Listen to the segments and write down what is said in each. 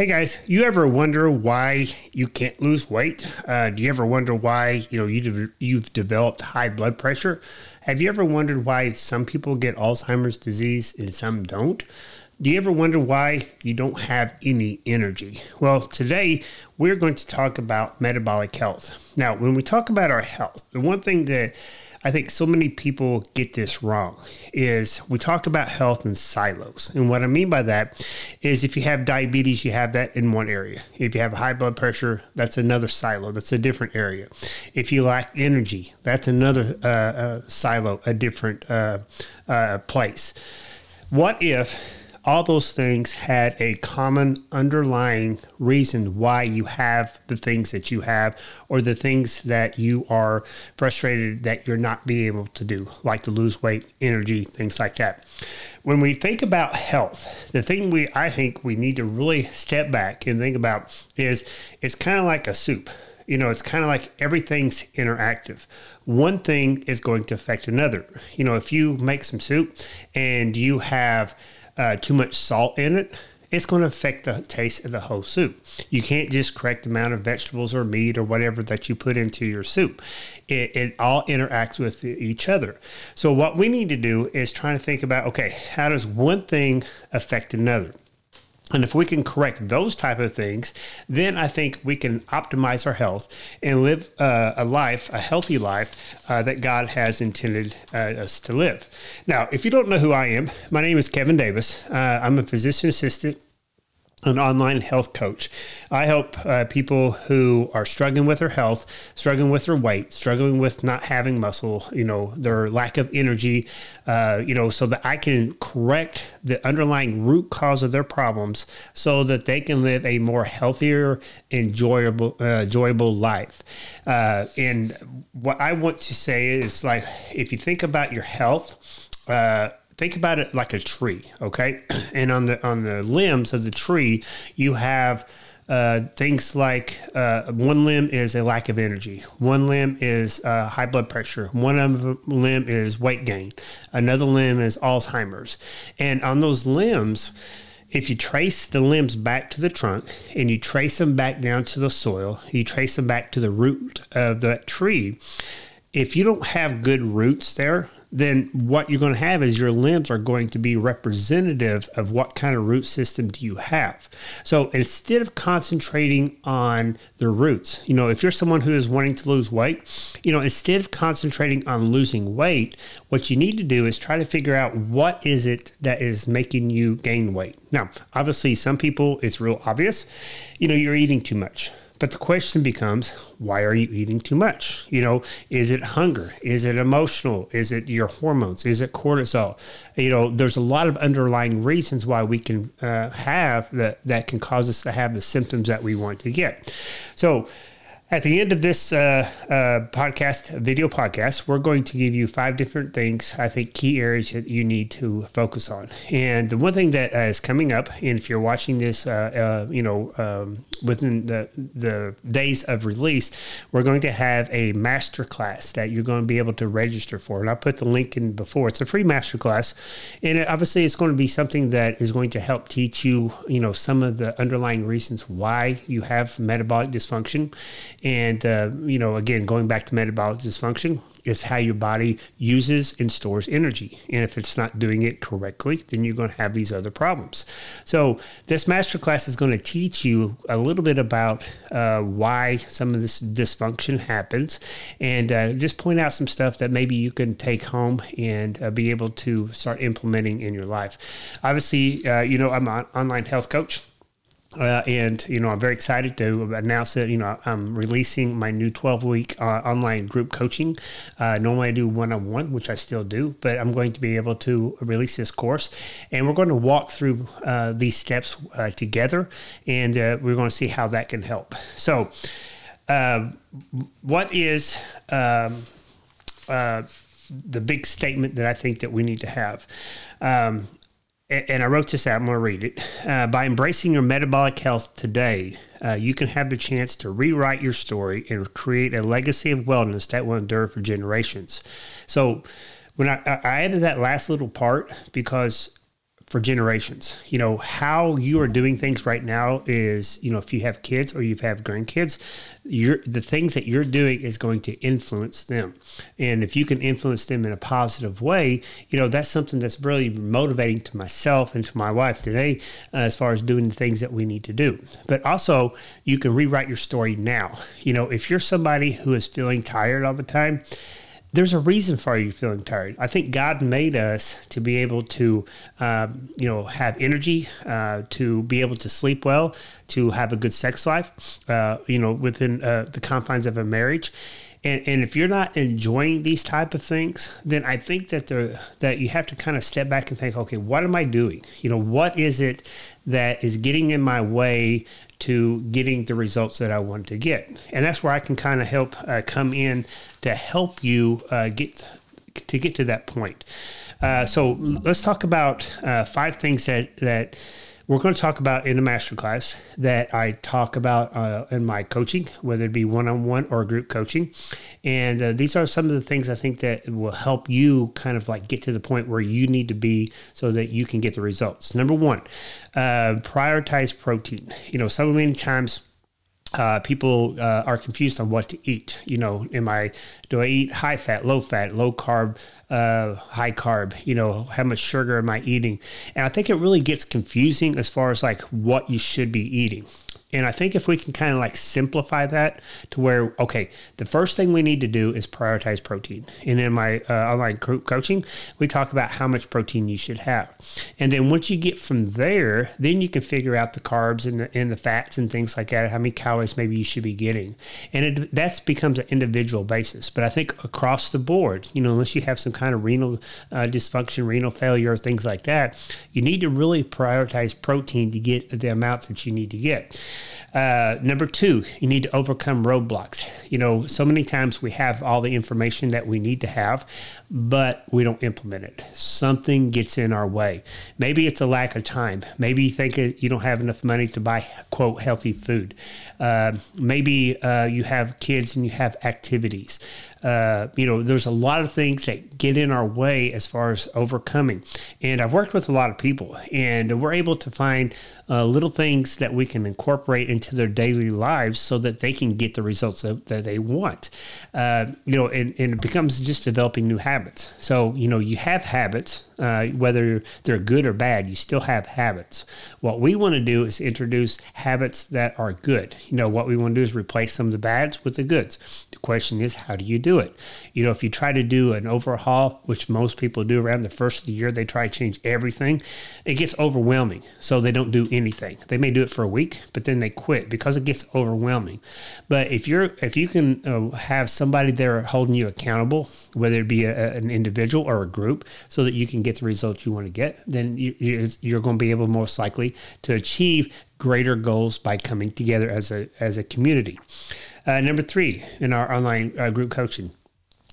Hey guys, you ever wonder why you can't lose weight? Uh, do you ever wonder why you know you you've developed high blood pressure? Have you ever wondered why some people get Alzheimer's disease and some don't? Do you ever wonder why you don't have any energy? Well, today we're going to talk about metabolic health. Now, when we talk about our health, the one thing that I think so many people get this wrong is we talk about health in silos. And what I mean by that is if you have diabetes, you have that in one area. If you have high blood pressure, that's another silo, that's a different area. If you lack energy, that's another uh, uh, silo, a different uh, uh place. What if all those things had a common underlying reason why you have the things that you have or the things that you are frustrated that you're not being able to do, like to lose weight, energy, things like that. When we think about health, the thing we I think we need to really step back and think about is it's kind of like a soup you know, it's kind of like everything's interactive. One thing is going to affect another. You know, if you make some soup and you have uh, too much salt in it, it's going to affect the taste of the whole soup. You can't just correct the amount of vegetables or meat or whatever that you put into your soup. It, it all interacts with each other. So, what we need to do is try to think about okay, how does one thing affect another? And if we can correct those type of things, then I think we can optimize our health and live uh, a life, a healthy life uh, that God has intended uh, us to live. Now, if you don't know who I am, my name is Kevin Davis. Uh, I'm a physician assistant an online health coach. I help uh, people who are struggling with their health, struggling with their weight, struggling with not having muscle, you know, their lack of energy, uh, you know, so that I can correct the underlying root cause of their problems so that they can live a more healthier, enjoyable, uh, enjoyable life. Uh, and what I want to say is like, if you think about your health, uh, think about it like a tree, okay? And on the on the limbs of the tree, you have uh, things like uh, one limb is a lack of energy, one limb is uh, high blood pressure, one limb is weight gain, another limb is Alzheimer's. And on those limbs, if you trace the limbs back to the trunk and you trace them back down to the soil, you trace them back to the root of that tree, if you don't have good roots there, then what you're going to have is your limbs are going to be representative of what kind of root system do you have. So instead of concentrating on the roots, you know, if you're someone who is wanting to lose weight, you know, instead of concentrating on losing weight, what you need to do is try to figure out what is it that is making you gain weight. Now, obviously, some people it's real obvious. You know, you're eating too much but the question becomes, why are you eating too much? You know, is it hunger? Is it emotional? Is it your hormones? Is it cortisol? You know, there's a lot of underlying reasons why we can uh, have that that can cause us to have the symptoms that we want to get. So at the end of this uh, uh, podcast, video podcast, we're going to give you five different things, I think, key areas that you need to focus on. And the one thing that uh, is coming up, and if you're watching this, uh, uh, you know, um, within the, the days of release, we're going to have a master class that you're going to be able to register for. And I'll put the link in before. It's a free master class. And it, obviously, it's going to be something that is going to help teach you, you know, some of the underlying reasons why you have metabolic dysfunction and, uh, you know, again, going back to metabolic dysfunction, is how your body uses and stores energy. And if it's not doing it correctly, then you're going to have these other problems. So, this masterclass is going to teach you a little bit about uh, why some of this dysfunction happens and uh, just point out some stuff that maybe you can take home and uh, be able to start implementing in your life. Obviously, uh, you know, I'm an online health coach. Uh, and you know, I'm very excited to announce that you know I'm releasing my new 12 week uh, online group coaching. Uh, normally, I do one on one, which I still do, but I'm going to be able to release this course, and we're going to walk through uh, these steps uh, together, and uh, we're going to see how that can help. So, what is um, the big statement that I think that we need to have? Um, and I wrote this out. I'm going to read it. Uh, by embracing your metabolic health today, uh, you can have the chance to rewrite your story and create a legacy of wellness that will endure for generations. So, when I, I added that last little part because for generations. You know, how you are doing things right now is, you know, if you have kids or you have grandkids, you're the things that you're doing is going to influence them. And if you can influence them in a positive way, you know, that's something that's really motivating to myself and to my wife today uh, as far as doing the things that we need to do. But also, you can rewrite your story now. You know, if you're somebody who is feeling tired all the time, there's a reason for you feeling tired. I think God made us to be able to, um, you know, have energy, uh, to be able to sleep well, to have a good sex life, uh, you know, within uh, the confines of a marriage. And, and if you're not enjoying these type of things, then I think that the that you have to kind of step back and think, okay, what am I doing? You know, what is it that is getting in my way to getting the results that I want to get. And that's where I can kind of help uh, come in to help you uh, get to get to that point. Uh, so let's talk about uh, five things that that we're going to talk about in the masterclass that I talk about uh, in my coaching, whether it be one on one or group coaching. And uh, these are some of the things I think that will help you kind of like get to the point where you need to be so that you can get the results. Number one, uh, prioritize protein. You know, so many times uh, people uh, are confused on what to eat. You know, am I do I eat high fat, low fat, low carb, uh, high carb? You know, how much sugar am I eating? And I think it really gets confusing as far as like what you should be eating. And I think if we can kind of like simplify that to where, okay, the first thing we need to do is prioritize protein. And in my uh, online group coaching, we talk about how much protein you should have. And then once you get from there, then you can figure out the carbs and the, and the fats and things like that, how many calories maybe you should be getting. And that becomes an individual basis. But I think across the board, you know, unless you have some kind of renal uh, dysfunction, renal failure, or things like that, you need to really prioritize protein to get the amount that you need to get. Uh, number two, you need to overcome roadblocks. You know, so many times we have all the information that we need to have, but we don't implement it. Something gets in our way. Maybe it's a lack of time. Maybe you think you don't have enough money to buy, quote, healthy food. Uh, maybe uh, you have kids and you have activities. Uh, you know, there's a lot of things that get in our way as far as overcoming. And I've worked with a lot of people, and we're able to find uh, little things that we can incorporate into their daily lives so that they can get the results that, that they want. Uh, you know, and, and it becomes just developing new habits. So, you know, you have habits, uh, whether they're good or bad, you still have habits. What we want to do is introduce habits that are good. You know, what we want to do is replace some of the bads with the goods. The question is, how do you do it? You know, if you try to do an overhaul, which most people do around the first of the year, they try to change everything, it gets overwhelming. So they don't do anything. They may do it for a week, but then they quit because it gets overwhelming. But if you're, if you can uh, have somebody there holding you accountable, whether it be a, an individual or a group, so that you can get the results you want to get, then you, you're going to be able most likely to achieve greater goals by coming together as a as a community. Uh, number three in our online uh, group coaching,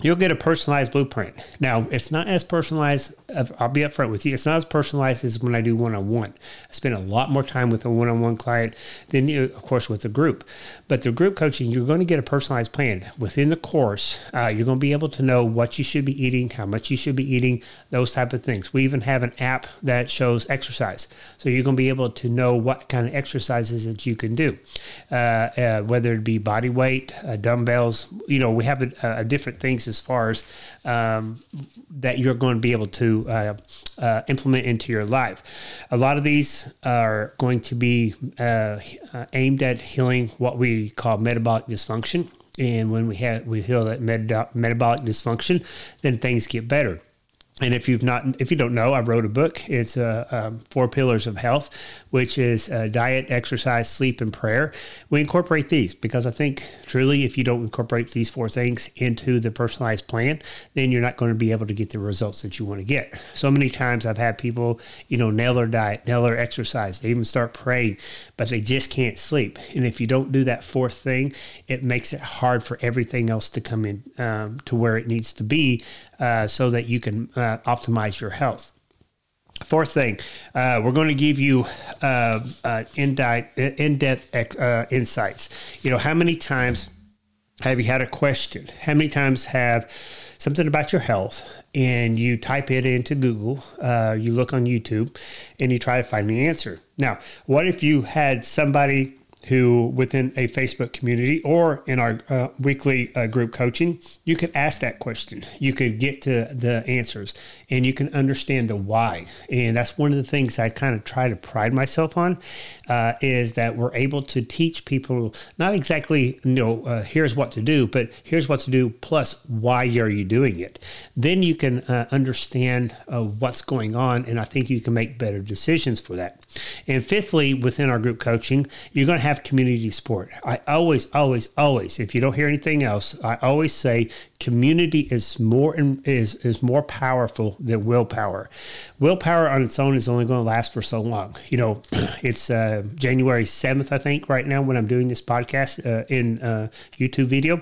you'll get a personalized blueprint. Now, it's not as personalized. I'll be upfront with you. It's not as personalized as when I do one on one. I spend a lot more time with a one on one client than, you, of course, with a group. But the group coaching, you're going to get a personalized plan within the course. Uh, you're going to be able to know what you should be eating, how much you should be eating, those type of things. We even have an app that shows exercise, so you're going to be able to know what kind of exercises that you can do, uh, uh, whether it be body weight, uh, dumbbells. You know, we have a, a different things as far as um, that you're going to be able to uh, uh, implement into your life. A lot of these are going to be uh, uh aimed at healing what we call metabolic dysfunction. And when we have we heal that med- metabolic dysfunction, then things get better. And if you've not, if you don't know, I wrote a book. It's uh, um, Four Pillars of Health, which is uh, diet, exercise, sleep, and prayer. We incorporate these because I think truly, if you don't incorporate these four things into the personalized plan, then you're not going to be able to get the results that you want to get. So many times I've had people, you know, nail their diet, nail their exercise, they even start praying, but they just can't sleep. And if you don't do that fourth thing, it makes it hard for everything else to come in um, to where it needs to be uh, so that you can uh, optimize your health. Fourth thing, uh, we're going to give you uh, uh, in-depth insights. You know, how many times have you had a question? How many times have something about your health and you type it into Google, you look on YouTube, and you try to find the answer. Now, what if you had somebody who within a Facebook community or in our uh, weekly uh, group coaching, you could ask that question. You could get to the answers and you can understand the why. And that's one of the things I kind of try to pride myself on uh, is that we're able to teach people not exactly, you know, uh, here's what to do, but here's what to do plus why are you doing it. Then you can uh, understand uh, what's going on. And I think you can make better decisions for that. And fifthly, within our group coaching, you're going to have community support. I always, always, always, if you don't hear anything else, I always say community is more is is more powerful than willpower. Willpower on its own is only going to last for so long. You know, it's uh, January seventh, I think, right now when I'm doing this podcast uh, in uh, YouTube video.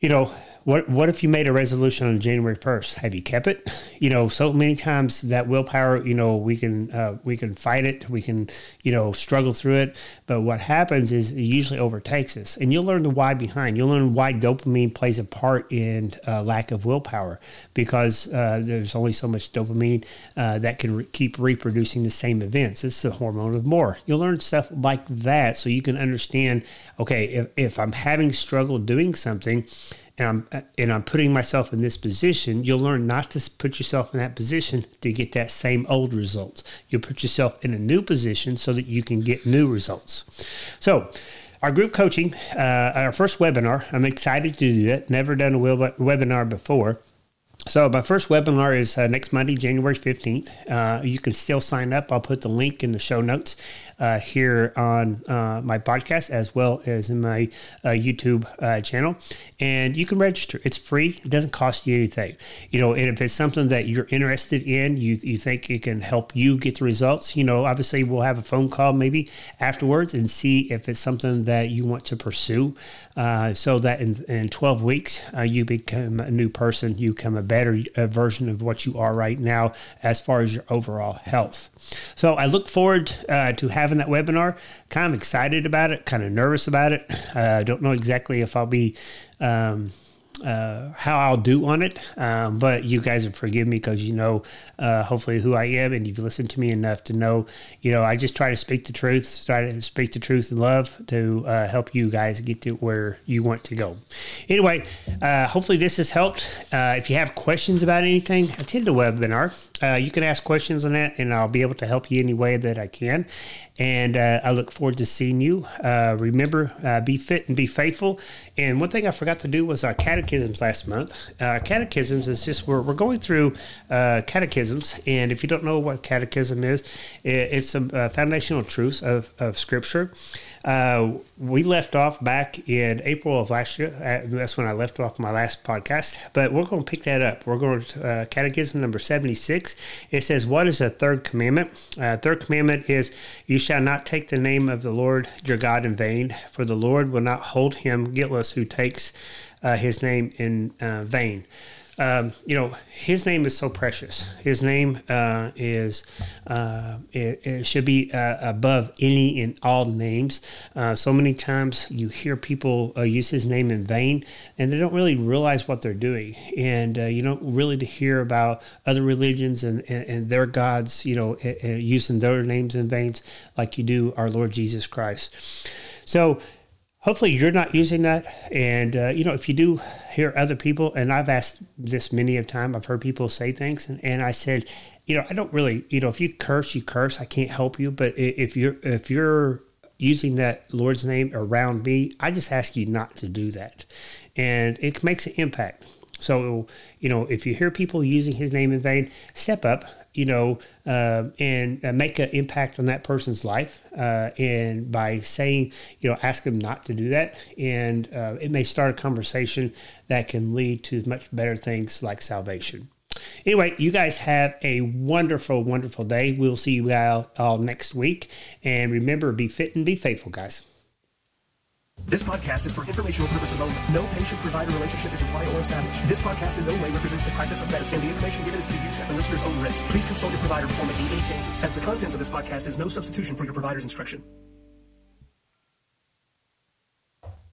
You know, what what if you made a resolution on January first? Have you kept it? You know, so many times that willpower, you know, we can uh, we can fight it, we can you know struggle through it, but what happens is it usually overtakes us, and you'll learn the why behind. You'll learn why dopamine plays a part in uh, lack of willpower because uh, there's only so much dopamine uh, that can re- keep reproducing the same events. It's the hormone of more. You'll learn stuff like that so you can understand. Okay, if if I'm having struggle doing something and I'm and I'm putting myself in this position, you'll learn not to put yourself in that position to get that same old results. You'll put yourself in a new position so that you can get new results. So, our group coaching, uh, our first webinar, I'm excited to do that. Never done a webinar before. So my first webinar is uh, next Monday, January 15th. Uh, you can still sign up. I'll put the link in the show notes uh, here on uh, my podcast as well as in my uh, YouTube uh, channel. And you can register. It's free. It doesn't cost you anything. You know, and if it's something that you're interested in, you, you think it can help you get the results, you know, obviously we'll have a phone call maybe afterwards and see if it's something that you want to pursue. Uh, so that in, in 12 weeks, you become a new person, you become a better version of what you are right now as far as your overall health. So I look forward to having that webinar. Kind of excited about it, kind of nervous about it. I don't know exactly if I'll be. Um, uh, how I'll do on it. Um, but you guys have forgive me because you know, uh, hopefully, who I am, and you've listened to me enough to know, you know, I just try to speak the truth, try to speak the truth in love to uh, help you guys get to where you want to go. Anyway, uh, hopefully, this has helped. Uh, if you have questions about anything, attend the webinar. Uh, you can ask questions on that, and I'll be able to help you any way that I can. And uh, I look forward to seeing you. Uh, remember, uh, be fit and be faithful. And one thing I forgot to do was our catechisms last month. Uh, catechisms is just we're, we're going through uh, catechisms. And if you don't know what catechism is, it, it's some foundational truths of, of Scripture. Uh, we left off back in April of last year. That's when I left off my last podcast. But we're going to pick that up. We're going to Catechism number 76. It says, What is the third commandment? Third commandment is, You shall not take the name of the Lord your God in vain, for the Lord will not hold him guiltless who takes uh, his name in uh, vain um, you know, his name is so precious. His name uh, is uh, it, it, should be uh, above any and all names. Uh, so many times you hear people uh, use his name in vain, and they don't really realize what they're doing. And uh, you don't really hear about other religions and, and, and their gods, you know, using their names in vain, like you do our Lord Jesus Christ. So hopefully you're not using that. And uh, you know if you do hear other people and i've asked this many of time i've heard people say things and, and i said you know i don't really you know if you curse you curse. I can't help you. But if you're if you're using that lord's name around me i just ask you not to do that. And it makes an impact. So you know if you hear people using his name in vain step up you know, uh, and uh, make an impact on that person's life. Uh, and by saying, you know, ask them not to do that. And uh, it may start a conversation that can lead to much better things like salvation. Anyway, you guys have a wonderful, wonderful day. We'll see you all, all next week. And remember, be fit and be faithful, guys. This podcast is for informational purposes only. No patient-provider relationship is implied or established. This podcast in no way represents the practice of medicine. The information given is to be used at the listener's own risk. Please consult your provider before making any changes, as the contents of this podcast is no substitution for your provider's instruction.